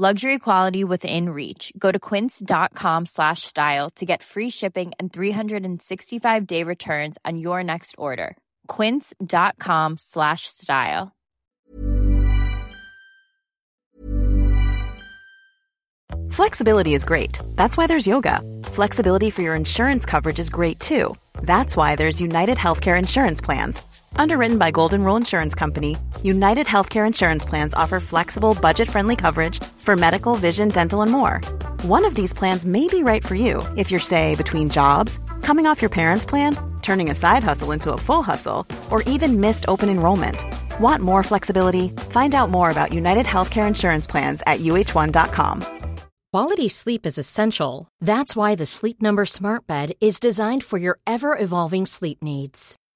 Luxury quality within reach. Go to quince.com slash style to get free shipping and 365 day returns on your next order. Quince.com slash style. Flexibility is great. That's why there's yoga. Flexibility for your insurance coverage is great too. That's why there's United Healthcare Insurance Plans. Underwritten by Golden Rule Insurance Company, United Healthcare Insurance Plans offer flexible, budget friendly coverage for medical, vision, dental, and more. One of these plans may be right for you if you're, say, between jobs, coming off your parents' plan, turning a side hustle into a full hustle, or even missed open enrollment. Want more flexibility? Find out more about United Healthcare Insurance Plans at uhone.com. Quality sleep is essential. That's why the Sleep Number Smart Bed is designed for your ever evolving sleep needs.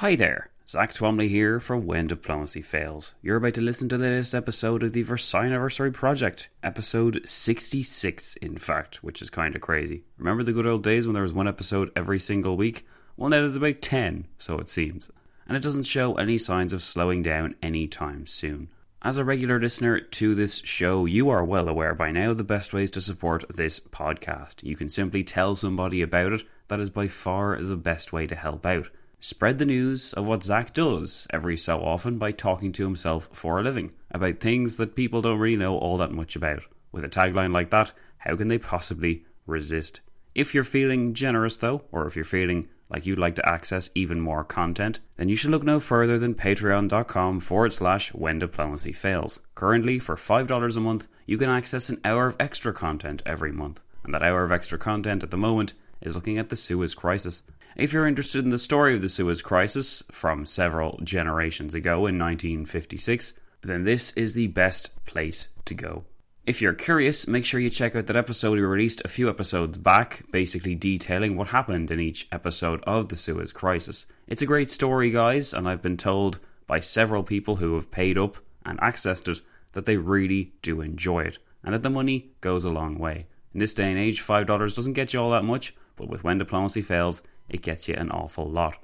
Hi there, Zack Twamley here from When Diplomacy Fails. You're about to listen to the latest episode of the Versailles Anniversary Project, episode 66, in fact, which is kind of crazy. Remember the good old days when there was one episode every single week? Well, now there's about 10, so it seems. And it doesn't show any signs of slowing down anytime soon. As a regular listener to this show, you are well aware by now the best ways to support this podcast. You can simply tell somebody about it. That is by far the best way to help out. Spread the news of what Zach does every so often by talking to himself for a living about things that people don't really know all that much about. With a tagline like that, how can they possibly resist? If you're feeling generous, though, or if you're feeling like you'd like to access even more content, then you should look no further than patreon.com forward slash when diplomacy fails. Currently, for $5 a month, you can access an hour of extra content every month. And that hour of extra content at the moment is looking at the Suez Crisis. If you're interested in the story of the Suez Crisis from several generations ago in 1956, then this is the best place to go. If you're curious, make sure you check out that episode we released a few episodes back, basically detailing what happened in each episode of the Suez Crisis. It's a great story, guys, and I've been told by several people who have paid up and accessed it that they really do enjoy it, and that the money goes a long way. In this day and age, $5 doesn't get you all that much, but with When Diplomacy Fails, it gets you an awful lot.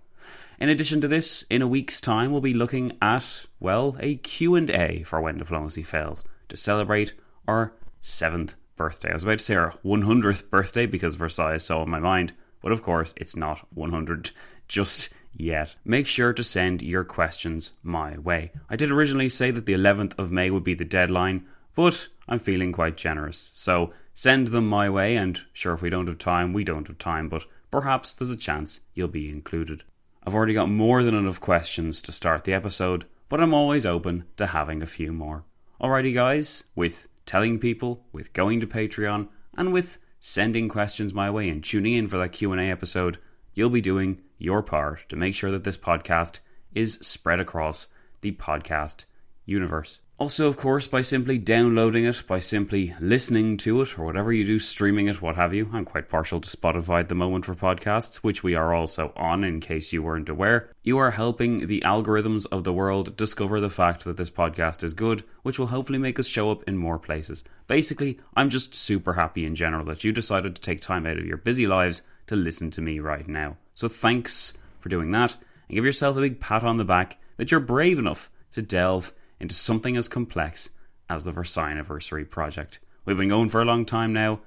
In addition to this, in a week's time, we'll be looking at, well, a Q&A for When Diplomacy Fails to celebrate our 7th birthday. I was about to say our 100th birthday because Versailles is so in my mind, but of course it's not 100 just yet. Make sure to send your questions my way. I did originally say that the 11th of May would be the deadline, but I'm feeling quite generous. So send them my way, and sure, if we don't have time, we don't have time, but perhaps there's a chance you'll be included. I've already got more than enough questions to start the episode, but I'm always open to having a few more. Alrighty, guys, with telling people, with going to Patreon, and with sending questions my way and tuning in for that Q&A episode, you'll be doing your part to make sure that this podcast is spread across the podcast universe. Also, of course, by simply downloading it, by simply listening to it, or whatever you do, streaming it, what have you. I'm quite partial to Spotify at the moment for podcasts, which we are also on in case you weren't aware. You are helping the algorithms of the world discover the fact that this podcast is good, which will hopefully make us show up in more places. Basically, I'm just super happy in general that you decided to take time out of your busy lives to listen to me right now. So thanks for doing that, and give yourself a big pat on the back that you're brave enough to delve into something as complex as the Versailles Anniversary project. We've been going for a long time now,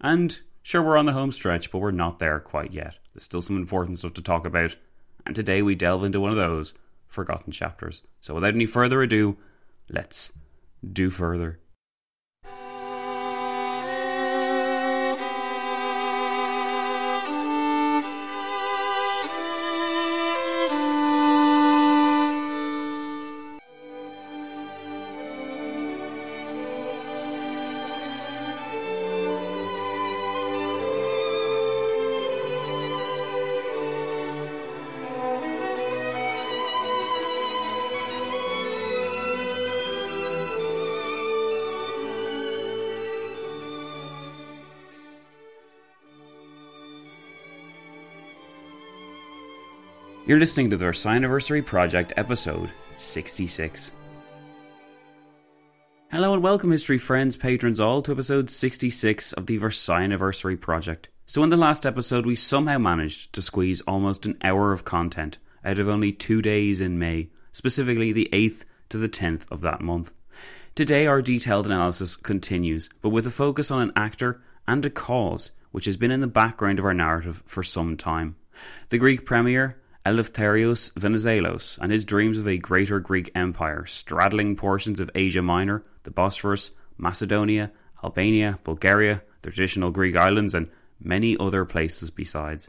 and sure, we're on the home stretch, but we're not there quite yet. There's still some important stuff to talk about, and today we delve into one of those forgotten chapters. So without any further ado, let's do further. You're listening to the Versailles Anniversary Project, episode 66. Hello and welcome, history friends, patrons all, to episode 66 of the Versailles Anniversary Project. So, in the last episode, we somehow managed to squeeze almost an hour of content out of only two days in May, specifically the 8th to the 10th of that month. Today, our detailed analysis continues, but with a focus on an actor and a cause which has been in the background of our narrative for some time. The Greek premier, Eleftherios Venizelos and his dreams of a greater Greek empire straddling portions of Asia Minor, the Bosphorus, Macedonia, Albania, Bulgaria, the traditional Greek islands, and many other places besides.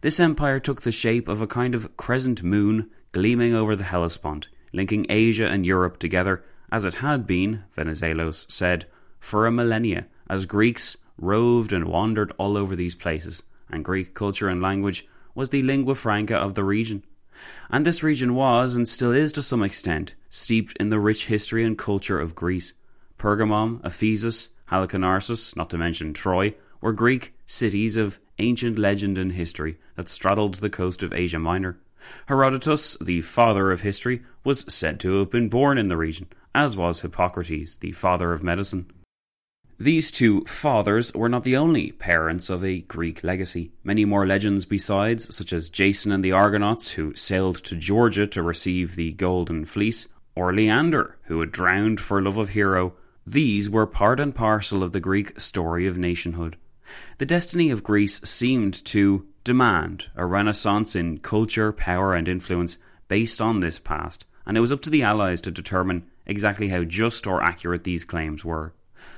This empire took the shape of a kind of crescent moon gleaming over the Hellespont, linking Asia and Europe together, as it had been, Venizelos said, for a millennia, as Greeks roved and wandered all over these places, and Greek culture and language was the lingua franca of the region. And this region was, and still is to some extent, steeped in the rich history and culture of Greece. Pergamum, Ephesus, Halicarnassus, not to mention Troy, were Greek cities of ancient legend and history that straddled the coast of Asia Minor. Herodotus, the father of history, was said to have been born in the region, as was Hippocrates, the father of medicine. These two fathers were not the only parents of a Greek legacy. Many more legends besides, such as Jason and the Argonauts, who sailed to Georgia to receive the Golden Fleece, or Leander, who had drowned for love of Hero, these were part and parcel of the Greek story of nationhood. The destiny of Greece seemed to demand a renaissance in culture, power, and influence based on this past, and it was up to the Allies to determine exactly how just or accurate these claims were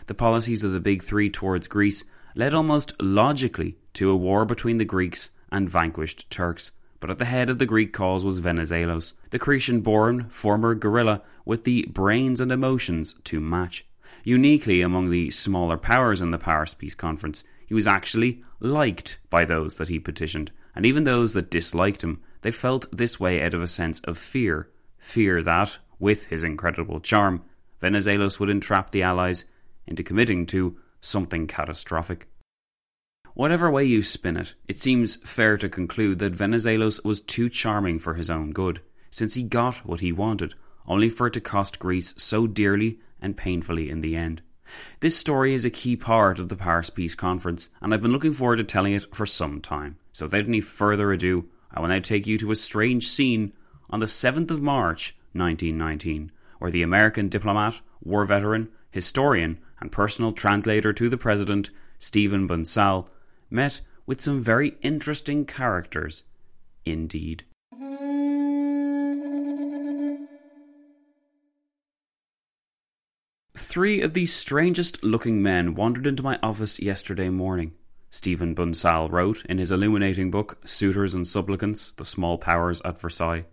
the policies of the Big Three towards Greece led almost logically to a war between the Greeks and vanquished Turks. But at the head of the Greek cause was Venizelos, the Cretan born former guerrilla with the brains and emotions to match. Uniquely among the smaller powers in the Paris Peace Conference, he was actually liked by those that he petitioned, and even those that disliked him, they felt this way out of a sense of fear. Fear that, with his incredible charm, Venizelos would entrap the Allies into committing to something catastrophic. Whatever way you spin it, it seems fair to conclude that Venizelos was too charming for his own good, since he got what he wanted, only for it to cost Greece so dearly and painfully in the end. This story is a key part of the Paris Peace Conference, and I've been looking forward to telling it for some time. So without any further ado, I will now take you to a strange scene on the 7th of March 1919, where the American diplomat, war veteran, historian, and personal translator to the president, Stephen Bonsal, met with some very interesting characters indeed. Three of the strangest looking men wandered into my office yesterday morning. Stephen Bonsal wrote in his illuminating book, Suitors and Supplicants The Small Powers at Versailles.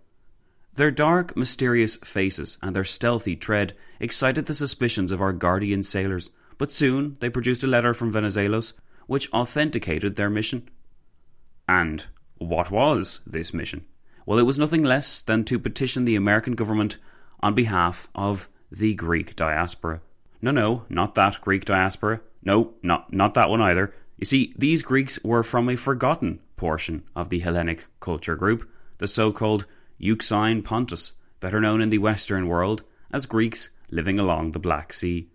Their dark, mysterious faces and their stealthy tread excited the suspicions of our guardian sailors, but soon they produced a letter from Venizelos which authenticated their mission. And what was this mission? Well, it was nothing less than to petition the American government on behalf of the Greek diaspora. No, no, not that Greek diaspora. No, not, not that one either. You see, these Greeks were from a forgotten portion of the Hellenic culture group, the so called Euxine Pontus, better known in the Western world as Greeks living along the Black Sea.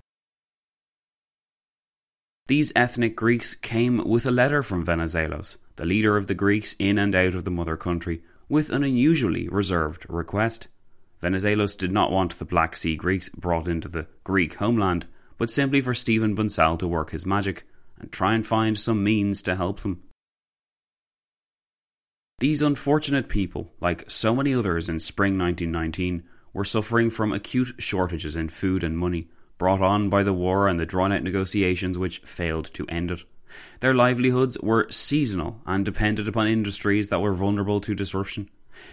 These ethnic Greeks came with a letter from Venizelos, the leader of the Greeks in and out of the mother country, with an unusually reserved request. Venizelos did not want the Black Sea Greeks brought into the Greek homeland, but simply for Stephen Bonsal to work his magic and try and find some means to help them. These unfortunate people, like so many others in spring 1919, were suffering from acute shortages in food and money, brought on by the war and the drawn out negotiations which failed to end it. Their livelihoods were seasonal and depended upon industries that were vulnerable to disruption.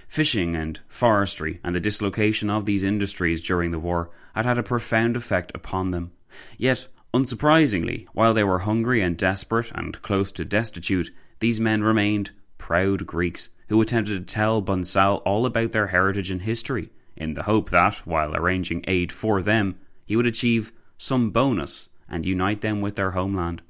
Fishing and forestry and the dislocation of these industries during the war had had a profound effect upon them. Yet, unsurprisingly, while they were hungry and desperate and close to destitute, these men remained proud Greeks who attempted to tell Bonsal all about their heritage and history, in the hope that, while arranging aid for them, he would achieve some bonus and unite them with their homeland.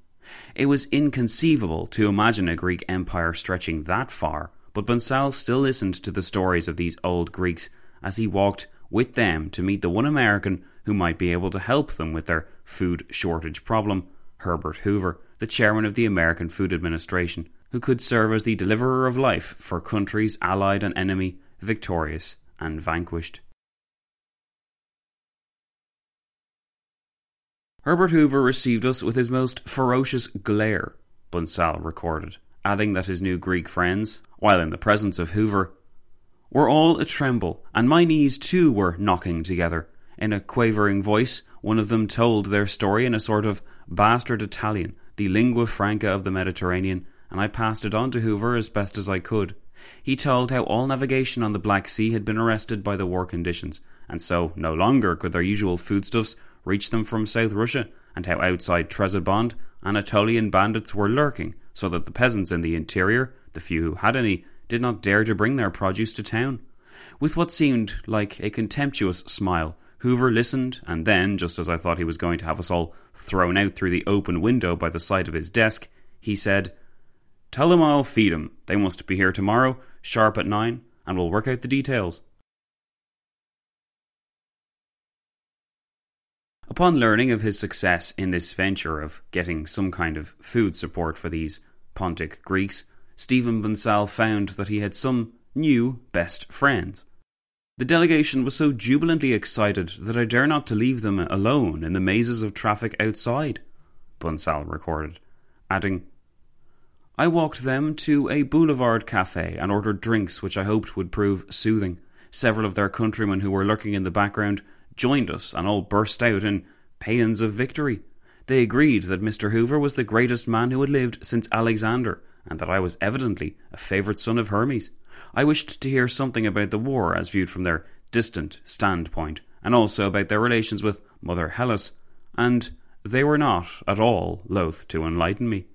It was inconceivable to imagine a Greek empire stretching that far, but Bonsal still listened to the stories of these old Greeks as he walked with them to meet the one American who might be able to help them with their food shortage problem, Herbert Hoover, the chairman of the American Food Administration, who could serve as the deliverer of life for countries allied and enemy, victorious and vanquished. Herbert Hoover received us with his most ferocious glare, Bonsal recorded, adding that his new Greek friends, while in the presence of Hoover, were all a tremble, and my knees too were knocking together. In a quavering voice, one of them told their story in a sort of bastard Italian, the lingua franca of the Mediterranean, and I passed it on to Hoover as best as I could. He told how all navigation on the Black Sea had been arrested by the war conditions, and so no longer could their usual foodstuffs reach them from South Russia, and how outside Trebizond Anatolian bandits were lurking, so that the peasants in the interior, the few who had any, did not dare to bring their produce to town. With what seemed like a contemptuous smile, Hoover listened, and then, just as I thought he was going to have us all thrown out through the open window by the side of his desk, he said, Tell them I'll feed 'em. They must be here tomorrow, sharp at nine, and we'll work out the details. Upon learning of his success in this venture of getting some kind of food support for these Pontic Greeks, Stephen Bonsal found that he had some new best friends. The delegation was so jubilantly excited that I dare not to leave them alone in the mazes of traffic outside, Bonsal recorded, adding, I walked them to a boulevard cafe and ordered drinks which I hoped would prove soothing. Several of their countrymen who were lurking in the background joined us and all burst out in paeans of victory. They agreed that Mr. Hoover was the greatest man who had lived since Alexander, and that I was evidently a favourite son of Hermes. I wished to hear something about the war as viewed from their distant standpoint, and also about their relations with Mother Hellas, and they were not at all loath to enlighten me.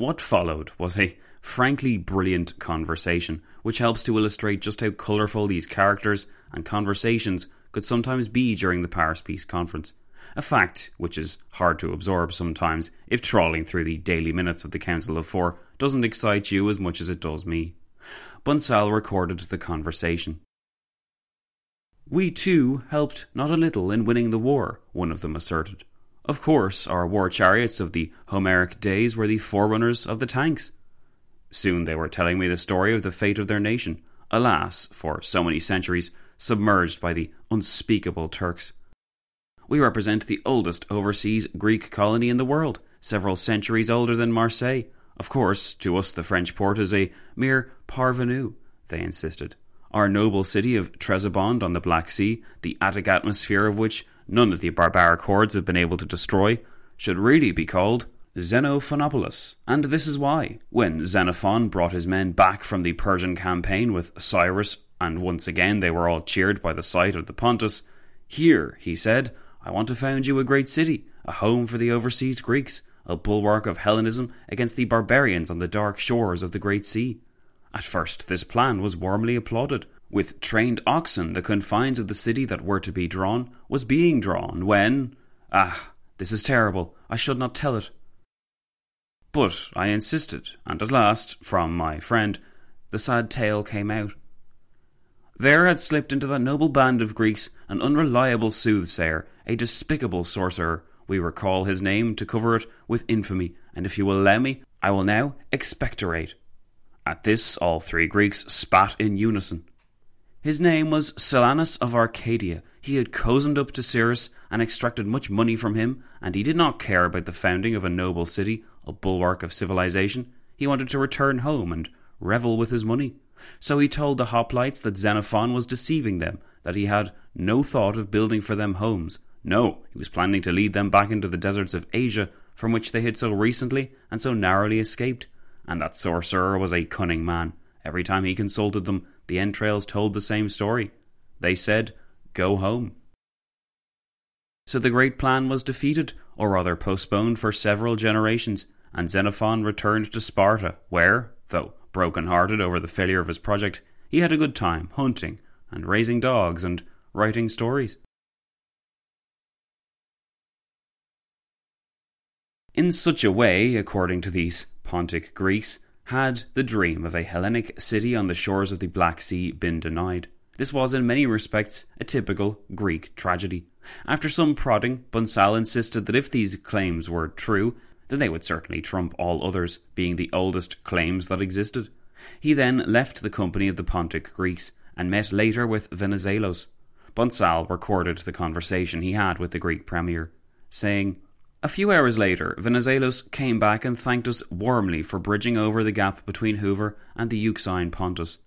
What followed was a frankly brilliant conversation, which helps to illustrate just how colourful these characters and conversations could sometimes be during the Paris Peace Conference. A fact which is hard to absorb sometimes if trawling through the daily minutes of the Council of Four doesn't excite you as much as it does me. Bonsal recorded the conversation. We too helped not a little in winning the war, one of them asserted. Of course, our war chariots of the Homeric days were the forerunners of the tanks. Soon they were telling me the story of the fate of their nation, alas, for so many centuries, submerged by the unspeakable Turks. We represent the oldest overseas Greek colony in the world, several centuries older than Marseille. Of course, to us the French port is a mere parvenu, they insisted. Our noble city of Trebizond on the Black Sea, the Attic atmosphere of which none of the barbaric hordes have been able to destroy, should really be called Xenophonopolus, and this is why, when Xenophon brought his men back from the Persian campaign with Cyrus, and once again they were all cheered by the sight of the Pontus, Here, he said, I want to found you a great city, a home for the overseas Greeks, a bulwark of Hellenism against the barbarians on the dark shores of the Great Sea. At first, this plan was warmly applauded. With trained oxen, the confines of the city that were to be drawn was being drawn when. Ah, this is terrible. I should not tell it. But I insisted, and at last, from my friend, the sad tale came out. There had slipped into that noble band of Greeks an unreliable soothsayer, a despicable sorcerer. We recall his name to cover it with infamy, and if you will allow me, I will now expectorate. At this, all three Greeks spat in unison. His name was Silanus of Arcadia. He had cozened up to Cyrus and extracted much money from him, and he did not care about the founding of a noble city, a bulwark of civilization. He wanted to return home and revel with his money. So he told the hoplites that Xenophon was deceiving them, that he had no thought of building for them homes. No, he was planning to lead them back into the deserts of Asia, from which they had so recently and so narrowly escaped. And that sorcerer was a cunning man. Every time he consulted them, the entrails told the same story. They said, Go home. So the great plan was defeated, or rather postponed for several generations, and Xenophon returned to Sparta, where, though broken hearted over the failure of his project, he had a good time hunting and raising dogs and writing stories. In such a way, according to these Pontic Greeks, had the dream of a Hellenic city on the shores of the Black Sea been denied. This was in many respects a typical Greek tragedy. After some prodding, Bonsal insisted that if these claims were true, then they would certainly trump all others, being the oldest claims that existed. He then left the company of the Pontic Greeks and met later with Venizelos. Bonsal recorded the conversation he had with the Greek premier, saying, A few hours later, Venizelos came back and thanked us warmly for bridging over the gap between Hoover and the Euxine Pontus.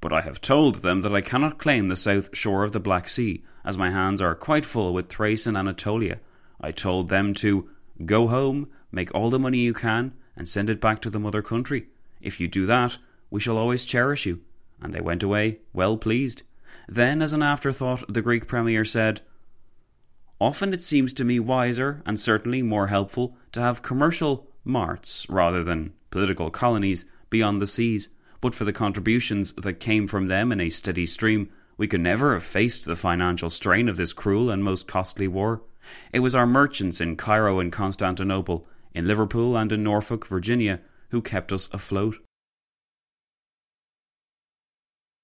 But I have told them that I cannot claim the south shore of the Black Sea, as my hands are quite full with Thrace and Anatolia. I told them to go home Make all the money you can and send it back to the mother country. If you do that, we shall always cherish you. And they went away, well pleased. Then, as an afterthought, the Greek premier said, Often it seems to me wiser, and certainly more helpful, to have commercial marts rather than political colonies beyond the seas. But for the contributions that came from them in a steady stream, we could never have faced the financial strain of this cruel and most costly war. It was our merchants in Cairo and Constantinople in Liverpool and in Norfolk, Virginia, who kept us afloat.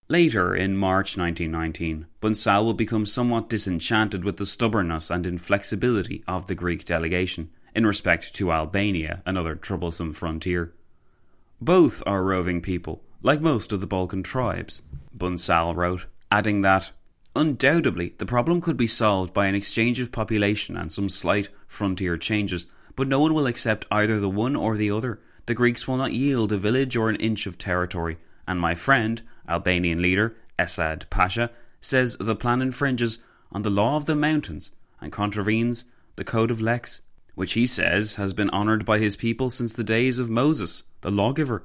Later, in March 1919, Bonsal will become somewhat disenchanted with the stubbornness and inflexibility of the Greek delegation in respect to Albania, another troublesome frontier. Both are roving people, like most of the Balkan tribes, Bonsal wrote, adding that undoubtedly the problem could be solved by an exchange of population and some slight frontier changes but no one will accept either the one or the other. The Greeks will not yield a village or an inch of territory, and my friend, Albanian leader Esad Pasha, says the plan infringes on the law of the mountains and contravenes the code of Lex, which he says has been honoured by his people since the days of Moses, the lawgiver.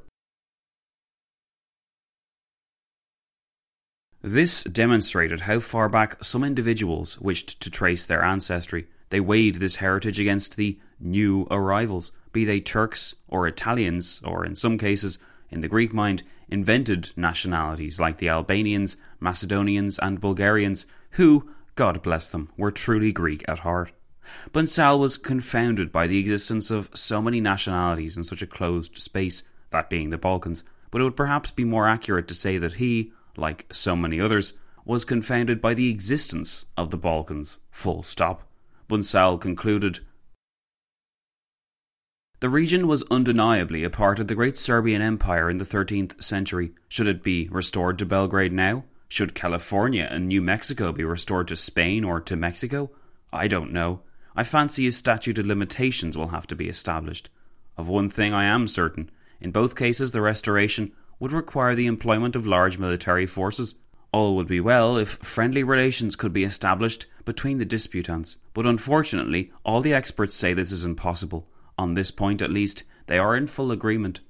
This demonstrated how far back some individuals wished to trace their ancestry. They weighed this heritage against the new arrivals, be they Turks or Italians, or in some cases, in the Greek mind, invented nationalities like the Albanians, Macedonians, and Bulgarians, who, God bless them, were truly Greek at heart. Bonsal was confounded by the existence of so many nationalities in such a closed space, that being the Balkans, but it would perhaps be more accurate to say that he, like so many others, was confounded by the existence of the Balkans, full stop. Bonsal concluded the region was undeniably a part of the great Serbian Empire in the 13th century. Should it be restored to Belgrade now? Should California and New Mexico be restored to Spain or to Mexico? I don't know. I fancy a statute of limitations will have to be established. Of one thing I am certain in both cases, the restoration would require the employment of large military forces. All would be well if friendly relations could be established between the disputants, but unfortunately, all the experts say this is impossible. On this point, at least, they are in full agreement.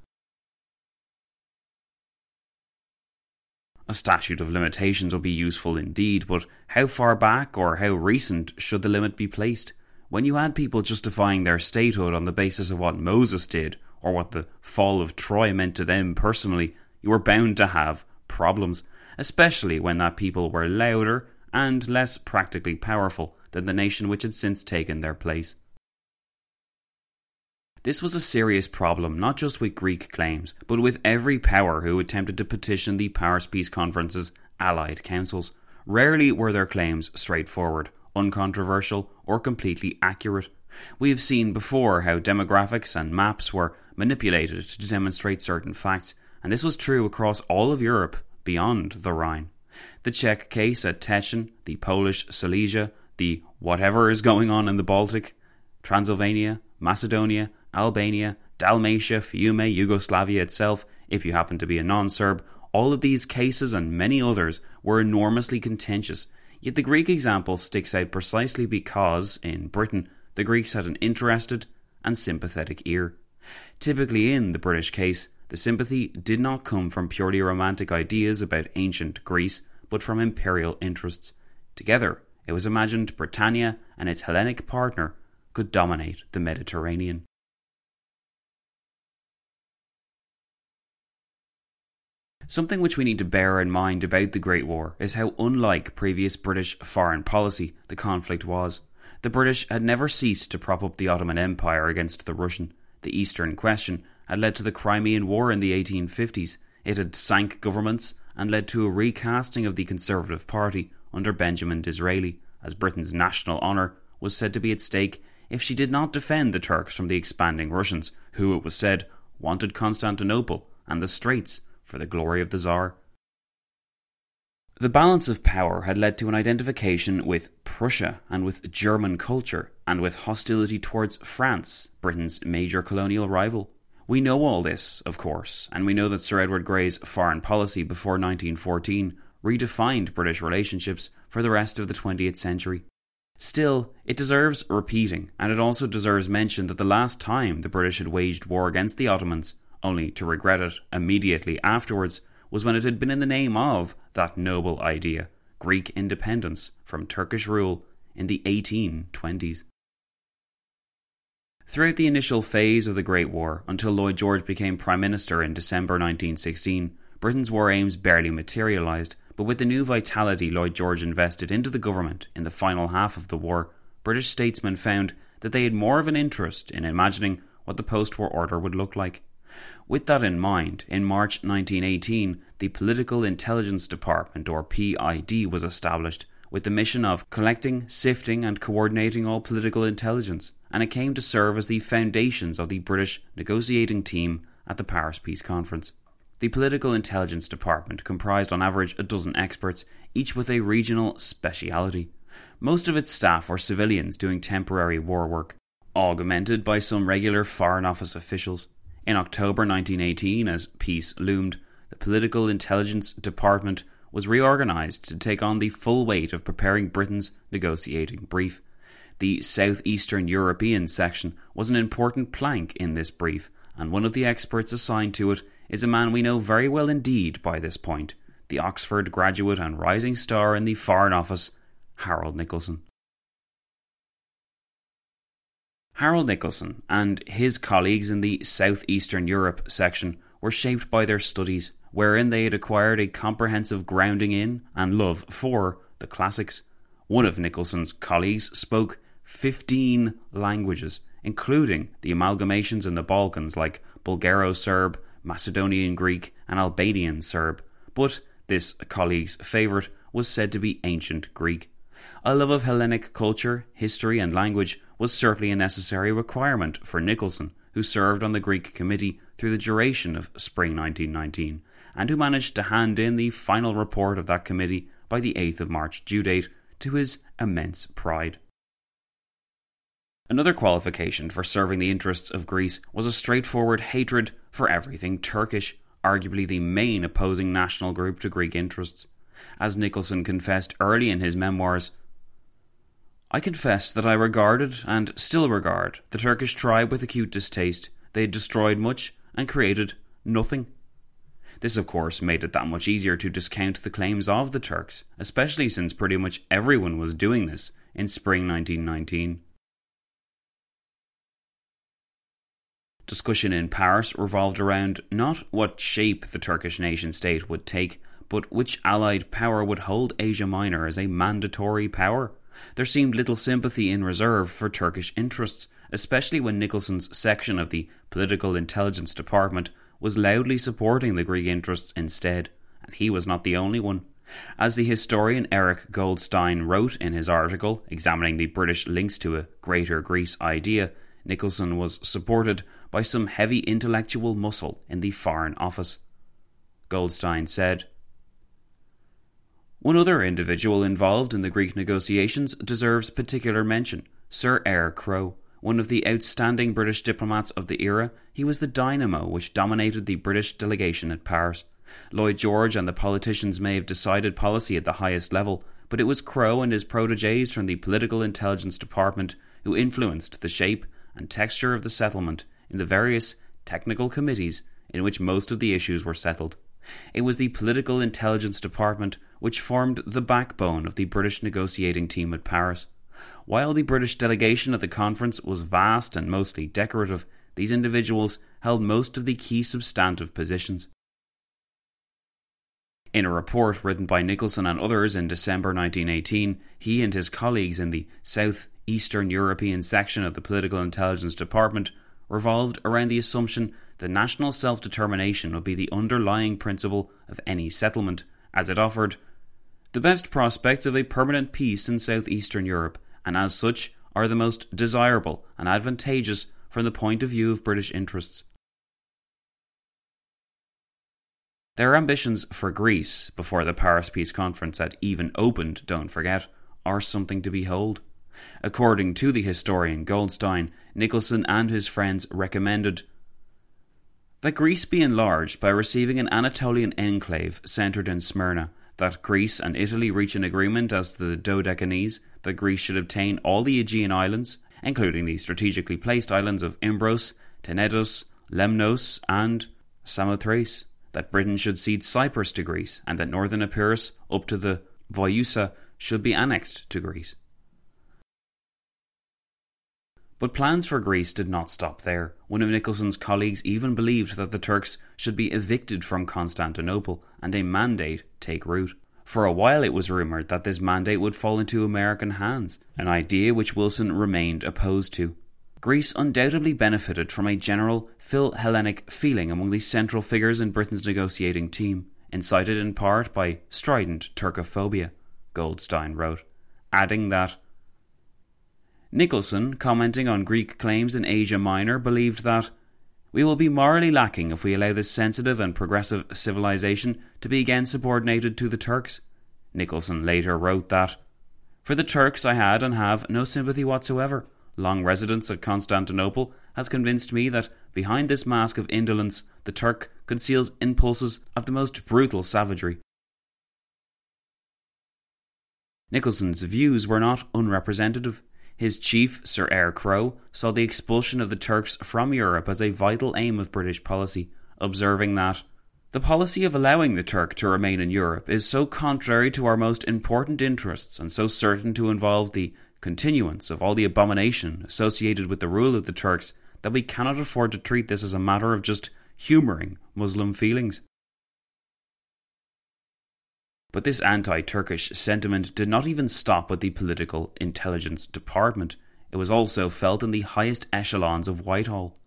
A statute of limitations would be useful indeed, but how far back or how recent should the limit be placed? When you had people justifying their statehood on the basis of what Moses did, or what the fall of Troy meant to them personally, you were bound to have problems, especially when that people were louder and less practically powerful than the nation which had since taken their place. This was a serious problem not just with Greek claims, but with every power who attempted to petition the Paris Peace Conference's allied councils. Rarely were their claims straightforward, uncontroversial, or completely accurate. We have seen before how demographics and maps were manipulated to demonstrate certain facts, and this was true across all of Europe beyond the Rhine. The Czech case at Teschen, the Polish Silesia, the whatever is going on in the Baltic, Transylvania, Macedonia, Albania, Dalmatia, Fiume, Yugoslavia itself, if you happen to be a non Serb, all of these cases and many others were enormously contentious. Yet the Greek example sticks out precisely because, in Britain, the Greeks had an interested and sympathetic ear. Typically, in the British case, the sympathy did not come from purely romantic ideas about ancient Greece, but from imperial interests. Together, it was imagined Britannia and its Hellenic partner could dominate the Mediterranean. Something which we need to bear in mind about the Great War is how unlike previous British foreign policy the conflict was. The British had never ceased to prop up the Ottoman Empire against the Russian. The Eastern question had led to the Crimean War in the 1850s. It had sank governments and led to a recasting of the Conservative Party under Benjamin Disraeli, as Britain's national honour was said to be at stake if she did not defend the Turks from the expanding Russians, who, it was said, wanted Constantinople and the Straits for the glory of the Tsar. The balance of power had led to an identification with Prussia and with German culture and with hostility towards France, Britain's major colonial rival. We know all this, of course, and we know that Sir Edward Grey's foreign policy before 1914 redefined British relationships for the rest of the 20th century. Still, it deserves repeating, and it also deserves mention that the last time the British had waged war against the Ottomans only to regret it immediately afterwards, was when it had been in the name of that noble idea, Greek independence from Turkish rule in the 1820s. Throughout the initial phase of the Great War, until Lloyd George became Prime Minister in December 1916, Britain's war aims barely materialised, but with the new vitality Lloyd George invested into the government in the final half of the war, British statesmen found that they had more of an interest in imagining what the post war order would look like. With that in mind, in March 1918, the Political Intelligence Department, or PID, was established with the mission of collecting, sifting, and coordinating all political intelligence, and it came to serve as the foundations of the British negotiating team at the Paris Peace Conference. The Political Intelligence Department comprised on average a dozen experts, each with a regional speciality. Most of its staff were civilians doing temporary war work, augmented by some regular Foreign Office officials. In October 1918, as peace loomed, the Political Intelligence Department was reorganised to take on the full weight of preparing Britain's negotiating brief. The Southeastern European section was an important plank in this brief, and one of the experts assigned to it is a man we know very well indeed by this point the Oxford graduate and rising star in the Foreign Office, Harold Nicolson. Harold Nicolson and his colleagues in the Southeastern Europe section were shaped by their studies, wherein they had acquired a comprehensive grounding in and love for the classics. One of Nicolson's colleagues spoke 15 languages, including the amalgamations in the Balkans like Bulgaro Serb, Macedonian Greek, and Albanian Serb. But this colleague's favourite was said to be ancient Greek. A love of Hellenic culture, history, and language was certainly a necessary requirement for Nicolson, who served on the Greek committee through the duration of spring 1919, and who managed to hand in the final report of that committee by the 8th of March due date to his immense pride. Another qualification for serving the interests of Greece was a straightforward hatred for everything Turkish, arguably the main opposing national group to Greek interests. As Nicolson confessed early in his memoirs, I confess that I regarded, and still regard, the Turkish tribe with acute distaste. They had destroyed much and created nothing. This, of course, made it that much easier to discount the claims of the Turks, especially since pretty much everyone was doing this in spring 1919. Discussion in Paris revolved around not what shape the Turkish nation state would take, but which Allied power would hold Asia Minor as a mandatory power. There seemed little sympathy in reserve for Turkish interests, especially when Nicolson's section of the Political Intelligence Department was loudly supporting the Greek interests instead, and he was not the only one. As the historian Eric Goldstein wrote in his article examining the British links to a Greater Greece idea, Nicolson was supported by some heavy intellectual muscle in the Foreign Office. Goldstein said, One other individual involved in the Greek negotiations deserves particular mention Sir Eyre Crowe. One of the outstanding British diplomats of the era, he was the dynamo which dominated the British delegation at Paris. Lloyd George and the politicians may have decided policy at the highest level, but it was Crowe and his proteges from the Political Intelligence Department who influenced the shape and texture of the settlement in the various technical committees in which most of the issues were settled. It was the Political Intelligence Department which formed the backbone of the British negotiating team at Paris. While the British delegation at the conference was vast and mostly decorative, these individuals held most of the key substantive positions. In a report written by Nicolson and others in December 1918, he and his colleagues in the South Eastern European section of the Political Intelligence Department revolved around the assumption that national self determination would be the underlying principle of any settlement, as it offered the best prospects of a permanent peace in South Eastern Europe and as such are the most desirable and advantageous from the point of view of British interests. Their ambitions for Greece before the Paris Peace Conference had even opened, don't forget, are something to behold. According to the historian Goldstein, Nicolson and his friends recommended that Greece be enlarged by receiving an Anatolian enclave centred in Smyrna, that Greece and Italy reach an agreement as to the Dodecanese, that Greece should obtain all the Aegean islands, including the strategically placed islands of Imbros, Tenedos, Lemnos, and Samothrace, that Britain should cede Cyprus to Greece, and that northern Epirus up to the Voyousa should be annexed to Greece. But plans for Greece did not stop there. One of Nicolson's colleagues even believed that the Turks should be evicted from Constantinople and a mandate take root. For a while it was rumoured that this mandate would fall into American hands, an idea which Wilson remained opposed to. Greece undoubtedly benefited from a general Phil-Hellenic feeling among the central figures in Britain's negotiating team, incited in part by strident Turkophobia, Goldstein wrote, adding that Nicolson, commenting on Greek claims in Asia Minor, believed that we will be morally lacking if we allow this sensitive and progressive civilization to be again subordinated to the Turks. Nicolson later wrote that For the Turks I had and have no sympathy whatsoever. Long residence at Constantinople has convinced me that behind this mask of indolence the Turk conceals impulses of the most brutal savagery. Nicolson's views were not unrepresentative. His chief, Sir Eyre Crowe, saw the expulsion of the Turks from Europe as a vital aim of British policy, observing that the policy of allowing the Turk to remain in Europe is so contrary to our most important interests and so certain to involve the continuance of all the abomination associated with the rule of the Turks that we cannot afford to treat this as a matter of just humouring Muslim feelings. But this anti Turkish sentiment did not even stop with the political intelligence department. It was also felt in the highest echelons of Whitehall.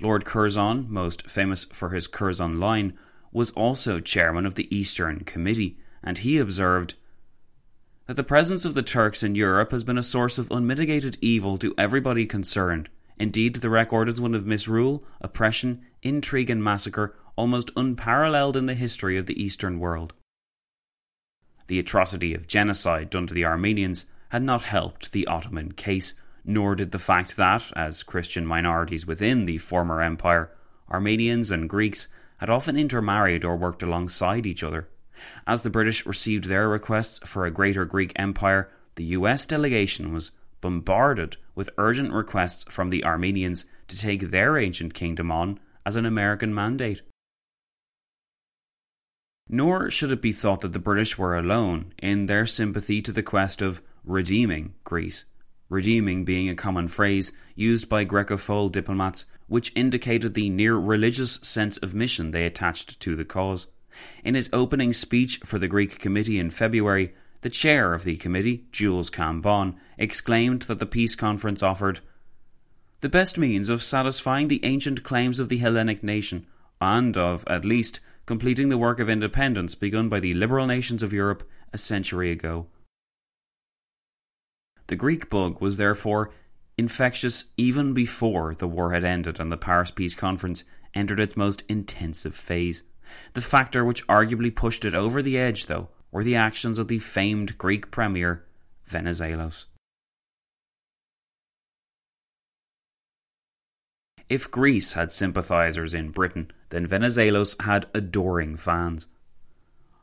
Lord Curzon, most famous for his Curzon line, was also chairman of the Eastern Committee, and he observed that the presence of the Turks in Europe has been a source of unmitigated evil to everybody concerned. Indeed, the record is one of misrule, oppression, intrigue, and massacre almost unparalleled in the history of the Eastern world the atrocity of genocide done to the Armenians had not helped the Ottoman case, nor did the fact that, as Christian minorities within the former empire, Armenians and Greeks had often intermarried or worked alongside each other. As the British received their requests for a greater Greek empire, the US delegation was bombarded with urgent requests from the Armenians to take their ancient kingdom on as an American mandate. Nor should it be thought that the British were alone in their sympathy to the quest of redeeming Greece, redeeming being a common phrase used by Grecophile diplomats which indicated the near religious sense of mission they attached to the cause. In his opening speech for the Greek committee in February, the chair of the committee, Jules Cambon, exclaimed that the peace conference offered the best means of satisfying the ancient claims of the Hellenic nation, and of, at least, completing the work of independence begun by the liberal nations of Europe a century ago. The Greek bug was therefore infectious even before the war had ended and the Paris Peace Conference entered its most intensive phase. The factor which arguably pushed it over the edge, though, were the actions of the famed Greek premier Venizelos. If Greece had sympathisers in Britain, then Venizelos had adoring fans.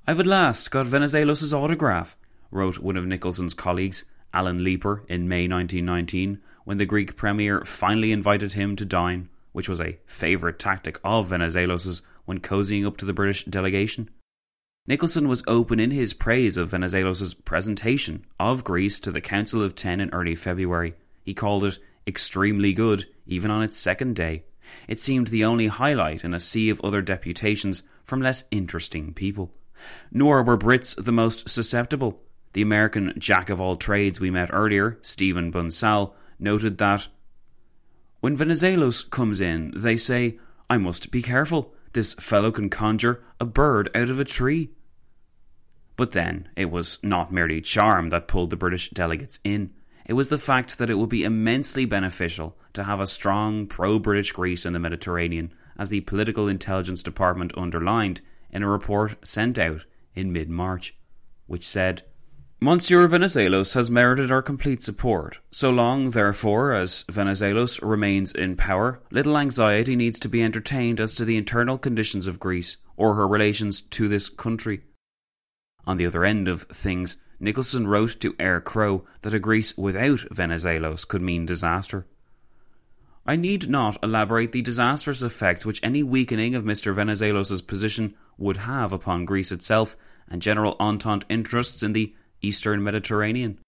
I've at last got Venizelos' autograph, wrote one of Nicolson's colleagues, Allen Leeper, in May 1919, when the Greek premier finally invited him to dine, which was a favourite tactic of Venizelos' when cozying up to the British delegation. Nicolson was open in his praise of Venizelos' presentation of Greece to the Council of Ten in early February. He called it extremely good, even on its second day. It seemed the only highlight in a sea of other deputations from less interesting people. Nor were Brits the most susceptible. The American jack of all trades we met earlier, Stephen Bonsal, noted that when Venizelos comes in, they say, I must be careful. This fellow can conjure a bird out of a tree. But then, it was not merely charm that pulled the British delegates in. It was the fact that it would be immensely beneficial to have a strong pro British Greece in the Mediterranean, as the Political Intelligence Department underlined in a report sent out in mid March, which said, Monsieur Venizelos has merited our complete support. So long, therefore, as Venizelos remains in power, little anxiety needs to be entertained as to the internal conditions of Greece or her relations to this country. On the other end of things, Nicolson wrote to Eyre Crowe that a Greece without Venizelos could mean disaster. I need not elaborate the disastrous effects which any weakening of Mr. Venizelos' position would have upon Greece itself and general Entente interests in the Eastern Mediterranean.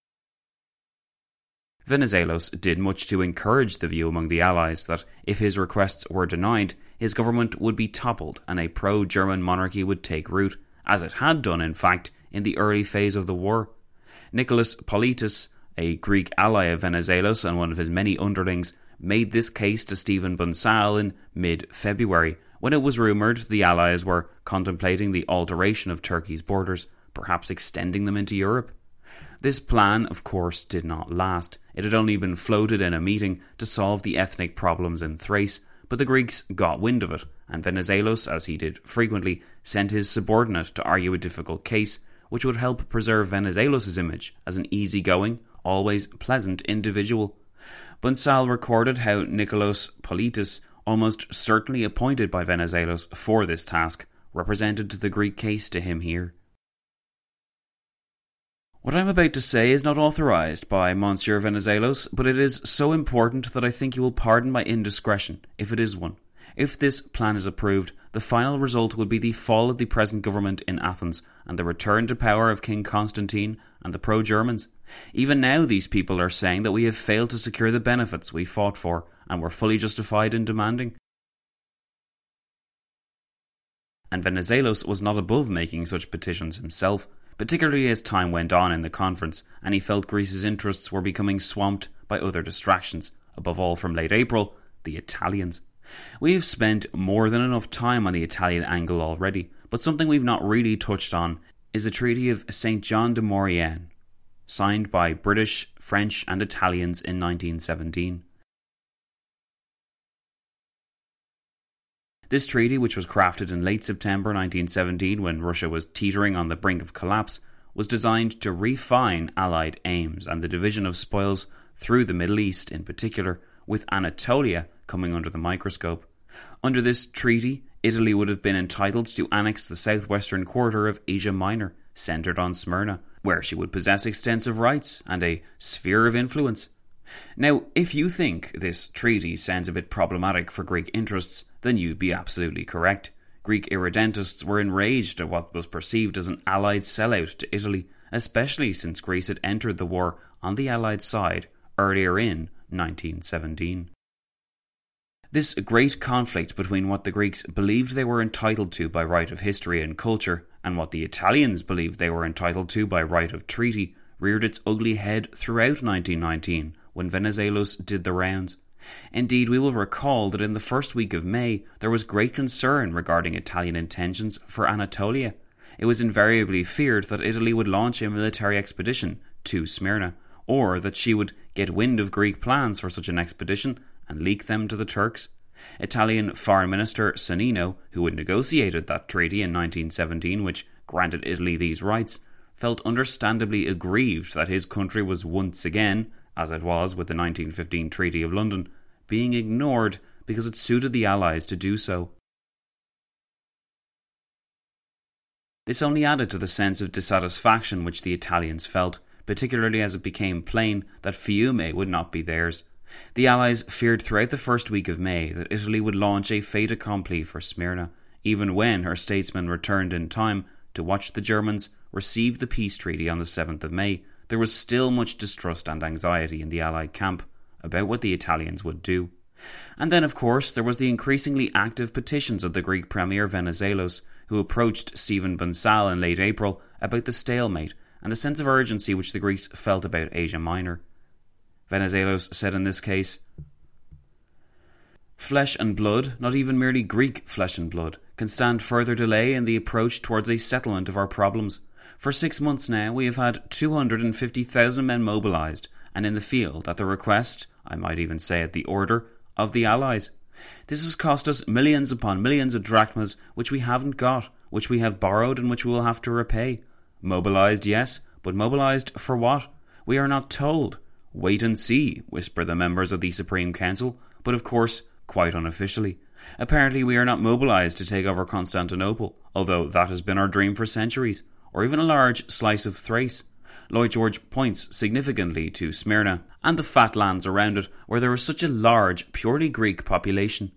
Venizelos did much to encourage the view among the Allies that if his requests were denied, his government would be toppled and a pro German monarchy would take root, as it had done, in fact, in the early phase of the war. Nicholas Politis, a Greek ally of Venizelos and one of his many underlings, made this case to Stephen Bonsal in mid February, when it was rumoured the Allies were contemplating the alteration of Turkey's borders, perhaps extending them into Europe. This plan, of course, did not last. It had only been floated in a meeting to solve the ethnic problems in Thrace, but the Greeks got wind of it, and Venizelos, as he did frequently, sent his subordinate to argue a difficult case, which would help preserve Venizelos' image as an easygoing, always pleasant individual. Bonsal recorded how Nicholas Politis, almost certainly appointed by Venizelos for this task, represented the Greek case to him here. What I am about to say is not authorized by Monsieur Venizelos, but it is so important that I think you will pardon my indiscretion, if it is one. If this plan is approved, the final result would be the fall of the present government in Athens and the return to power of King Constantine and the pro Germans. Even now, these people are saying that we have failed to secure the benefits we fought for and were fully justified in demanding. And Venizelos was not above making such petitions himself, particularly as time went on in the conference and he felt Greece's interests were becoming swamped by other distractions, above all from late April, the Italians. We've spent more than enough time on the Italian angle already, but something we've not really touched on is the Treaty of St. John de Maurienne, signed by British, French, and Italians in 1917. This treaty, which was crafted in late September 1917 when Russia was teetering on the brink of collapse, was designed to refine Allied aims and the division of spoils through the Middle East in particular, with Anatolia coming under the microscope. Under this treaty, Italy would have been entitled to annex the southwestern quarter of Asia Minor, centred on Smyrna, where she would possess extensive rights and a sphere of influence. Now, if you think this treaty sounds a bit problematic for Greek interests, then you'd be absolutely correct. Greek irredentists were enraged at what was perceived as an Allied sellout to Italy, especially since Greece had entered the war on the Allied side earlier in 1917. This great conflict between what the Greeks believed they were entitled to by right of history and culture and what the Italians believed they were entitled to by right of treaty reared its ugly head throughout 1919 when Venizelos did the rounds. Indeed, we will recall that in the first week of May there was great concern regarding Italian intentions for Anatolia. It was invariably feared that Italy would launch a military expedition to Smyrna, or that she would get wind of Greek plans for such an expedition and leak them to the Turks. Italian Foreign Minister Sonnino, who had negotiated that treaty in 1917 which granted Italy these rights, felt understandably aggrieved that his country was once again, as it was with the 1915 Treaty of London, being ignored because it suited the Allies to do so. This only added to the sense of dissatisfaction which the Italians felt, particularly as it became plain that Fiume would not be theirs. The Allies feared throughout the first week of May that Italy would launch a fait accompli for Smyrna, even when her statesmen returned in time to watch the Germans receive the peace treaty on the 7th of May. There was still much distrust and anxiety in the Allied camp about what the Italians would do. And then, of course, there was the increasingly active petitions of the Greek Premier Venizelos, who approached Stephen Bonsal in late April about the stalemate and the sense of urgency which the Greeks felt about Asia Minor. Venizelos said in this case Flesh and blood, not even merely Greek flesh and blood, can stand further delay in the approach towards a settlement of our problems. For six months now, we have had 250,000 men mobilized and in the field at the request, I might even say at the order, of the Allies. This has cost us millions upon millions of drachmas which we haven't got, which we have borrowed and which we will have to repay. Mobilized, yes, but mobilized for what? We are not told. Wait and see, whisper the members of the Supreme Council, but of course, quite unofficially. Apparently, we are not mobilized to take over Constantinople, although that has been our dream for centuries, or even a large slice of Thrace. Lloyd George points significantly to Smyrna and the fat lands around it, where there is such a large, purely Greek population.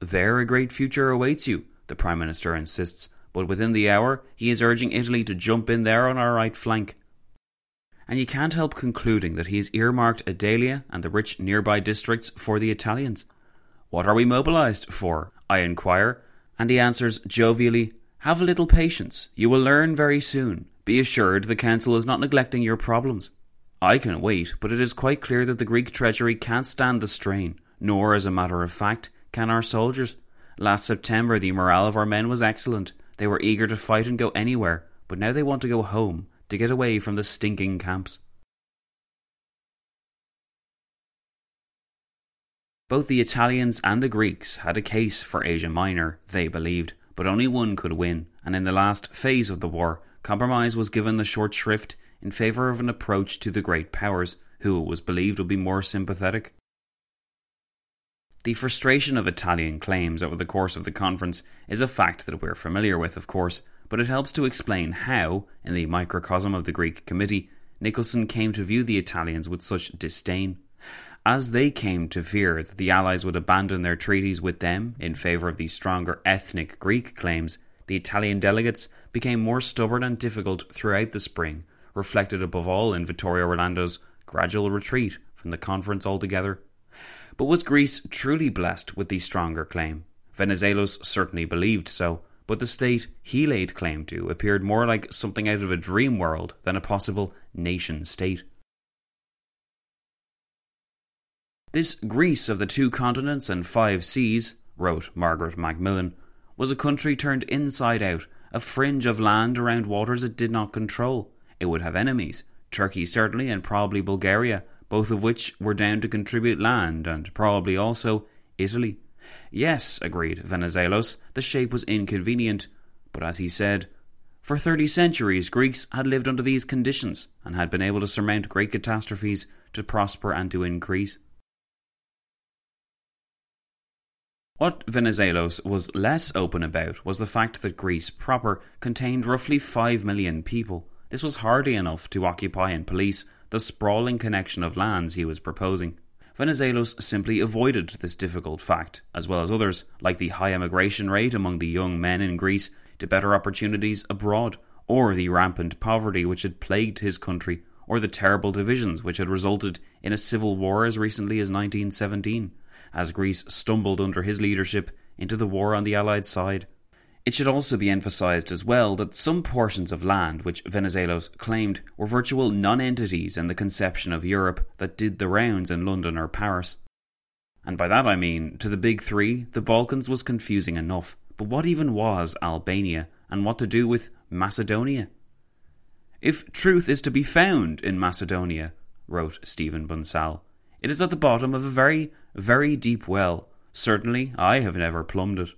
There a great future awaits you, the Prime Minister insists, but within the hour he is urging Italy to jump in there on our right flank. And you can't help concluding that he has earmarked Adalia and the rich nearby districts for the Italians. What are we mobilized for? I inquire, and he answers jovially, Have a little patience. You will learn very soon. Be assured the Council is not neglecting your problems. I can wait, but it is quite clear that the Greek treasury can't stand the strain, nor, as a matter of fact, can our soldiers. Last September, the morale of our men was excellent. They were eager to fight and go anywhere, but now they want to go home, to get away from the stinking camps. Both the Italians and the Greeks had a case for Asia Minor, they believed, but only one could win, and in the last phase of the war, compromise was given the short shrift in favour of an approach to the great powers, who it was believed would be more sympathetic. The frustration of Italian claims over the course of the conference is a fact that we're familiar with, of course, but it helps to explain how, in the microcosm of the Greek committee, Nicolson came to view the Italians with such disdain. As they came to fear that the Allies would abandon their treaties with them in favour of the stronger ethnic Greek claims, the Italian delegates became more stubborn and difficult throughout the spring, reflected above all in Vittorio Orlando's gradual retreat from the conference altogether. But was Greece truly blessed with the stronger claim? Venizelos certainly believed so, but the state he laid claim to appeared more like something out of a dream world than a possible nation state. This Greece of the two continents and five seas, wrote Margaret Macmillan, was a country turned inside out, a fringe of land around waters it did not control. It would have enemies, Turkey certainly, and probably Bulgaria, both of which were down to contribute land, and probably also Italy. Yes, agreed Venizelos, the shape was inconvenient, but as he said, for thirty centuries Greeks had lived under these conditions and had been able to surmount great catastrophes, to prosper and to increase. What Venizelos was less open about was the fact that Greece proper contained roughly five million people. This was hardly enough to occupy and police the sprawling connection of lands he was proposing. Venizelos simply avoided this difficult fact, as well as others, like the high emigration rate among the young men in Greece to better opportunities abroad, or the rampant poverty which had plagued his country, or the terrible divisions which had resulted in a civil war as recently as 1917, as Greece stumbled under his leadership into the war on the Allied side. It should also be emphasized as well that some portions of land which Venizelos claimed were virtual nonentities in the conception of Europe that did the rounds in London or Paris. And by that I mean, to the big three, the Balkans was confusing enough. But what even was Albania, and what to do with Macedonia? If truth is to be found in Macedonia, wrote Stephen Bonsal, it is at the bottom of a very, very deep well. Certainly, I have never plumbed it.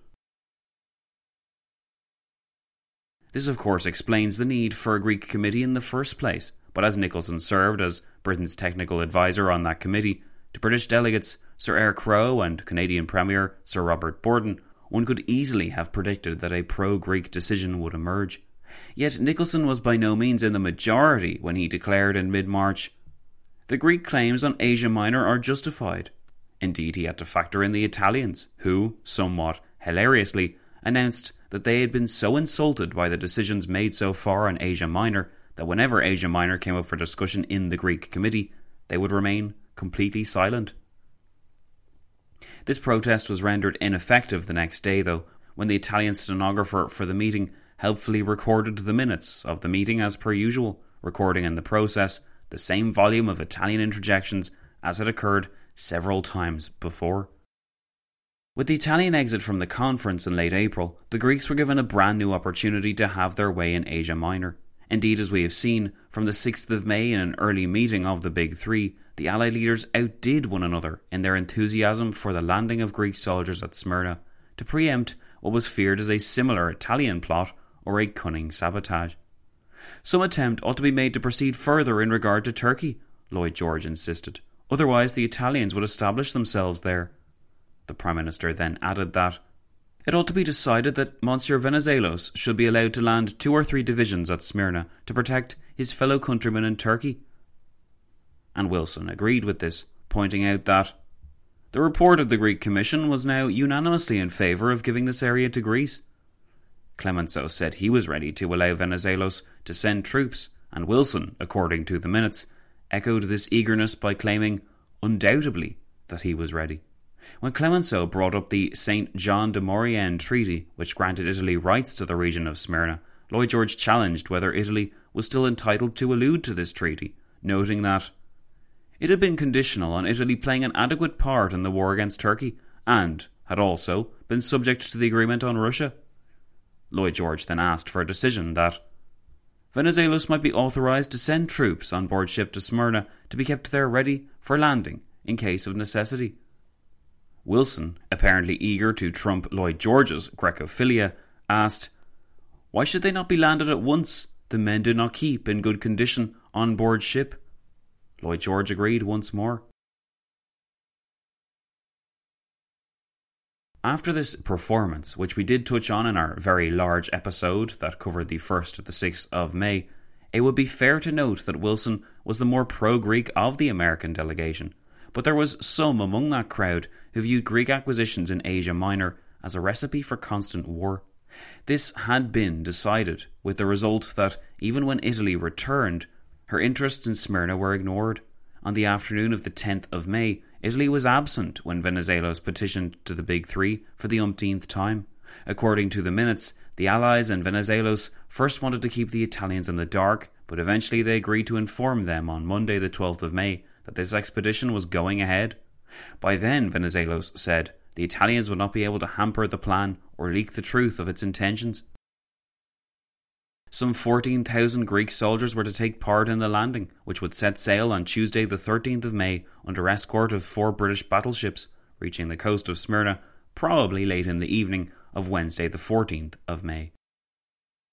This, of course, explains the need for a Greek committee in the first place, but as Nicolson served as Britain's technical advisor on that committee, to British delegates Sir Eyre Crowe and Canadian Premier Sir Robert Borden, one could easily have predicted that a pro Greek decision would emerge. Yet Nicolson was by no means in the majority when he declared in mid March The Greek claims on Asia Minor are justified. Indeed, he had to factor in the Italians, who, somewhat hilariously, announced that they had been so insulted by the decisions made so far on Asia Minor that whenever Asia Minor came up for discussion in the Greek committee, they would remain completely silent. This protest was rendered ineffective the next day, though, when the Italian stenographer for the meeting helpfully recorded the minutes of the meeting as per usual, recording in the process the same volume of Italian interjections as had occurred several times before. With the Italian exit from the conference in late April, the Greeks were given a brand new opportunity to have their way in Asia Minor. Indeed, as we have seen, from the 6th of May in an early meeting of the Big Three, the Allied leaders outdid one another in their enthusiasm for the landing of Greek soldiers at Smyrna, to preempt what was feared as a similar Italian plot or a cunning sabotage. Some attempt ought to be made to proceed further in regard to Turkey, Lloyd George insisted. Otherwise, the Italians would establish themselves there. The Prime Minister then added that it ought to be decided that Monsieur Venizelos should be allowed to land two or three divisions at Smyrna to protect his fellow countrymen in Turkey. And Wilson agreed with this, pointing out that the report of the Greek Commission was now unanimously in favour of giving this area to Greece. Clemenceau said he was ready to allow Venizelos to send troops, and Wilson, according to the minutes, echoed this eagerness by claiming, undoubtedly, that he was ready. When Clemenceau brought up the St. John de Maurienne Treaty, which granted Italy rights to the region of Smyrna, Lloyd George challenged whether Italy was still entitled to allude to this treaty, noting that it had been conditional on Italy playing an adequate part in the war against Turkey, and had also been subject to the agreement on Russia. Lloyd George then asked for a decision that Venizelos might be authorized to send troops on board ship to Smyrna to be kept there ready for landing in case of necessity. Wilson, apparently eager to trump Lloyd George's Grecophilia, asked, Why should they not be landed at once? The men do not keep in good condition on board ship. Lloyd George agreed once more. After this performance, which we did touch on in our very large episode that covered the 1st to the 6th of May, it would be fair to note that Wilson was the more pro Greek of the American delegation but there was some among that crowd who viewed Greek acquisitions in Asia Minor as a recipe for constant war. This had been decided, with the result that even when Italy returned, her interests in Smyrna were ignored. On the afternoon of the 10th of May, Italy was absent when Venizelos petitioned to the Big Three for the umpteenth time. According to the minutes, the Allies and Venizelos first wanted to keep the Italians in the dark, but eventually they agreed to inform them on Monday, the 12th of May, that this expedition was going ahead. By then, Venizelos said, the Italians would not be able to hamper the plan or leak the truth of its intentions. Some 14,000 Greek soldiers were to take part in the landing, which would set sail on Tuesday, the 13th of May, under escort of four British battleships, reaching the coast of Smyrna probably late in the evening of Wednesday, the 14th of May.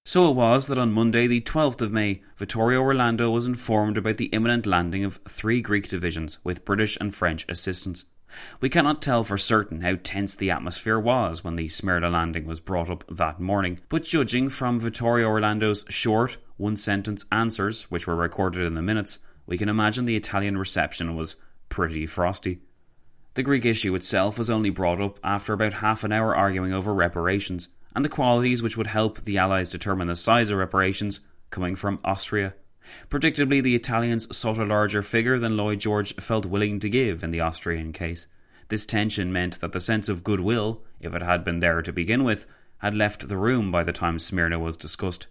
So it was that on Monday, the 12th of May, Vittorio Orlando was informed about the imminent landing of three Greek divisions with British and French assistance. We cannot tell for certain how tense the atmosphere was when the Smyrna landing was brought up that morning, but judging from Vittorio Orlando's short, one sentence answers, which were recorded in the minutes, we can imagine the Italian reception was pretty frosty. The Greek issue itself was only brought up after about half an hour arguing over reparations and the qualities which would help the Allies determine the size of reparations coming from Austria. Predictably, the Italians sought a larger figure than Lloyd George felt willing to give in the Austrian case. This tension meant that the sense of goodwill, if it had been there to begin with, had left the room by the time Smyrna was discussed.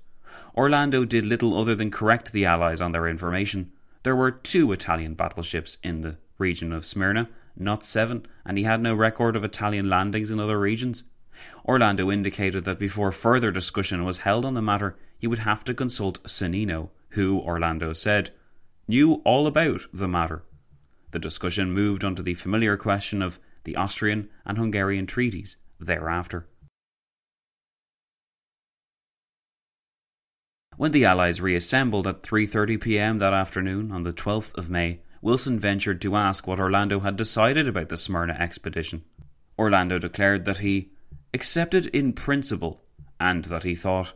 Orlando did little other than correct the Allies on their information. There were two Italian battleships in the region of Smyrna, not seven, and he had no record of Italian landings in other regions. Orlando indicated that before further discussion was held on the matter, he would have to consult Sonnino, who, Orlando said, knew all about the matter. The discussion moved on to the familiar question of the Austrian and Hungarian treaties thereafter. When the Allies reassembled at 3:30 p.m. that afternoon on the 12th of May, Wilson ventured to ask what Orlando had decided about the Smyrna expedition. Orlando declared that he accepted in principle and that he thought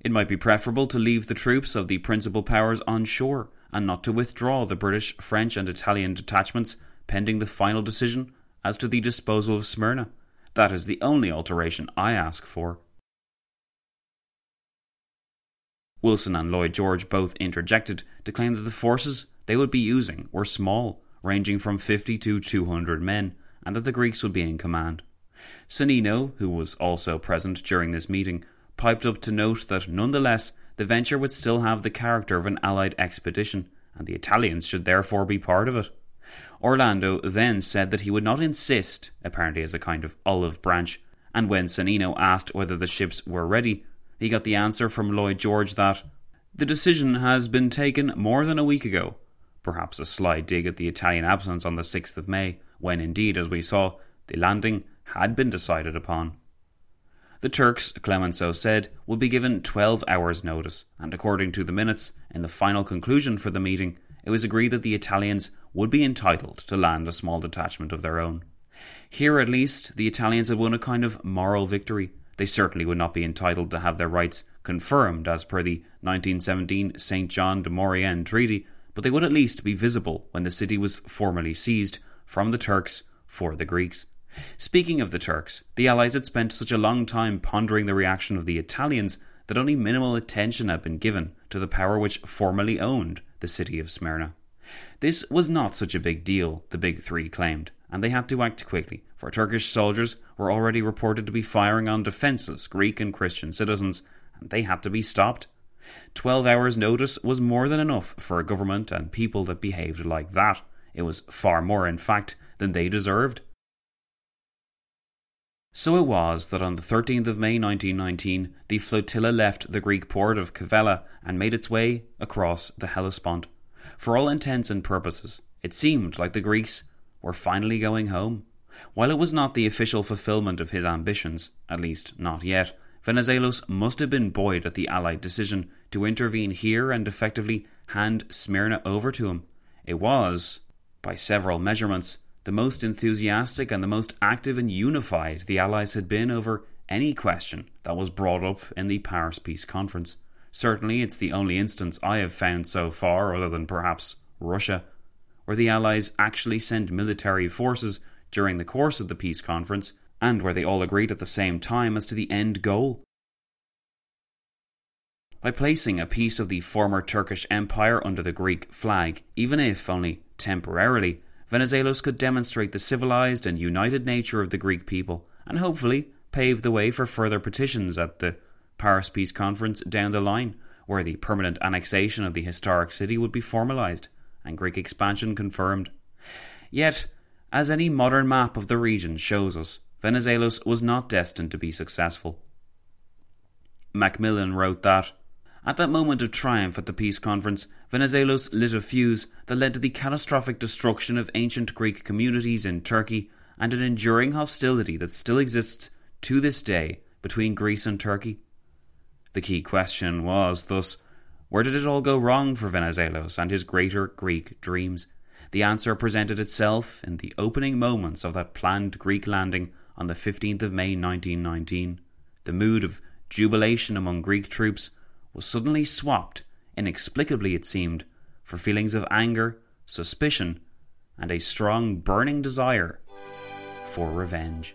it might be preferable to leave the troops of the principal powers on shore and not to withdraw the British, French, and Italian detachments pending the final decision as to the disposal of Smyrna. That is the only alteration I ask for. Wilson and Lloyd George both interjected to claim that the forces they would be using were small, ranging from 50 to 200 men, and that the Greeks would be in command. Sonnino, who was also present during this meeting, piped up to note that nonetheless the venture would still have the character of an Allied expedition, and the Italians should therefore be part of it. Orlando then said that he would not insist, apparently as a kind of olive branch, and when Sonnino asked whether the ships were ready, he got the answer from Lloyd George that the decision has been taken more than a week ago. Perhaps a sly dig at the Italian absence on the 6th of May, when indeed, as we saw, the landing had been decided upon. The Turks, Clemenceau said, would be given 12 hours' notice, and according to the minutes, in the final conclusion for the meeting, it was agreed that the Italians would be entitled to land a small detachment of their own. Here, at least, the Italians had won a kind of moral victory, they certainly would not be entitled to have their rights confirmed as per the 1917 St. John de Maurienne Treaty, but they would at least be visible when the city was formally seized from the Turks for the Greeks. Speaking of the Turks, the Allies had spent such a long time pondering the reaction of the Italians that only minimal attention had been given to the power which formerly owned the city of Smyrna. This was not such a big deal, the Big Three claimed, and they had to act quickly, for Turkish soldiers were already reported to be firing on defenceless Greek and Christian citizens, and they had to be stopped. Twelve hours' notice was more than enough for a government and people that behaved like that. It was far more, in fact, than they deserved. So it was that on the 13th of May 1919, the flotilla left the Greek port of Kavala and made its way across the Hellespont. For all intents and purposes, it seemed like the Greeks were finally going home. While it was not the official fulfillment of his ambitions, at least not yet, Venizelos must have been buoyed at the Allied decision to intervene here and effectively hand Smyrna over to him. It was, by several measurements, the most enthusiastic and the most active and unified the Allies had been over any question that was brought up in the Paris Peace Conference. Certainly, it's the only instance I have found so far, other than perhaps Russia, where the Allies actually sent military forces during the course of the peace conference, and where they all agreed at the same time as to the end goal. By placing a piece of the former Turkish Empire under the Greek flag, even if only temporarily, Venizelos could demonstrate the civilized and united nature of the Greek people, and hopefully pave the way for further petitions at the Paris Peace Conference down the line, where the permanent annexation of the historic city would be formalized and Greek expansion confirmed. Yet, as any modern map of the region shows us, Venizelos was not destined to be successful. Macmillan wrote that, at that moment of triumph at the peace conference, Venizelos lit a fuse that led to the catastrophic destruction of ancient Greek communities in Turkey and an enduring hostility that still exists to this day between Greece and Turkey. The key question was, thus, where did it all go wrong for Venizelos and his greater Greek dreams? The answer presented itself in the opening moments of that planned Greek landing on the 15th of May 1919. The mood of jubilation among Greek troops was suddenly swapped, inexplicably it seemed, for feelings of anger, suspicion, and a strong burning desire for revenge.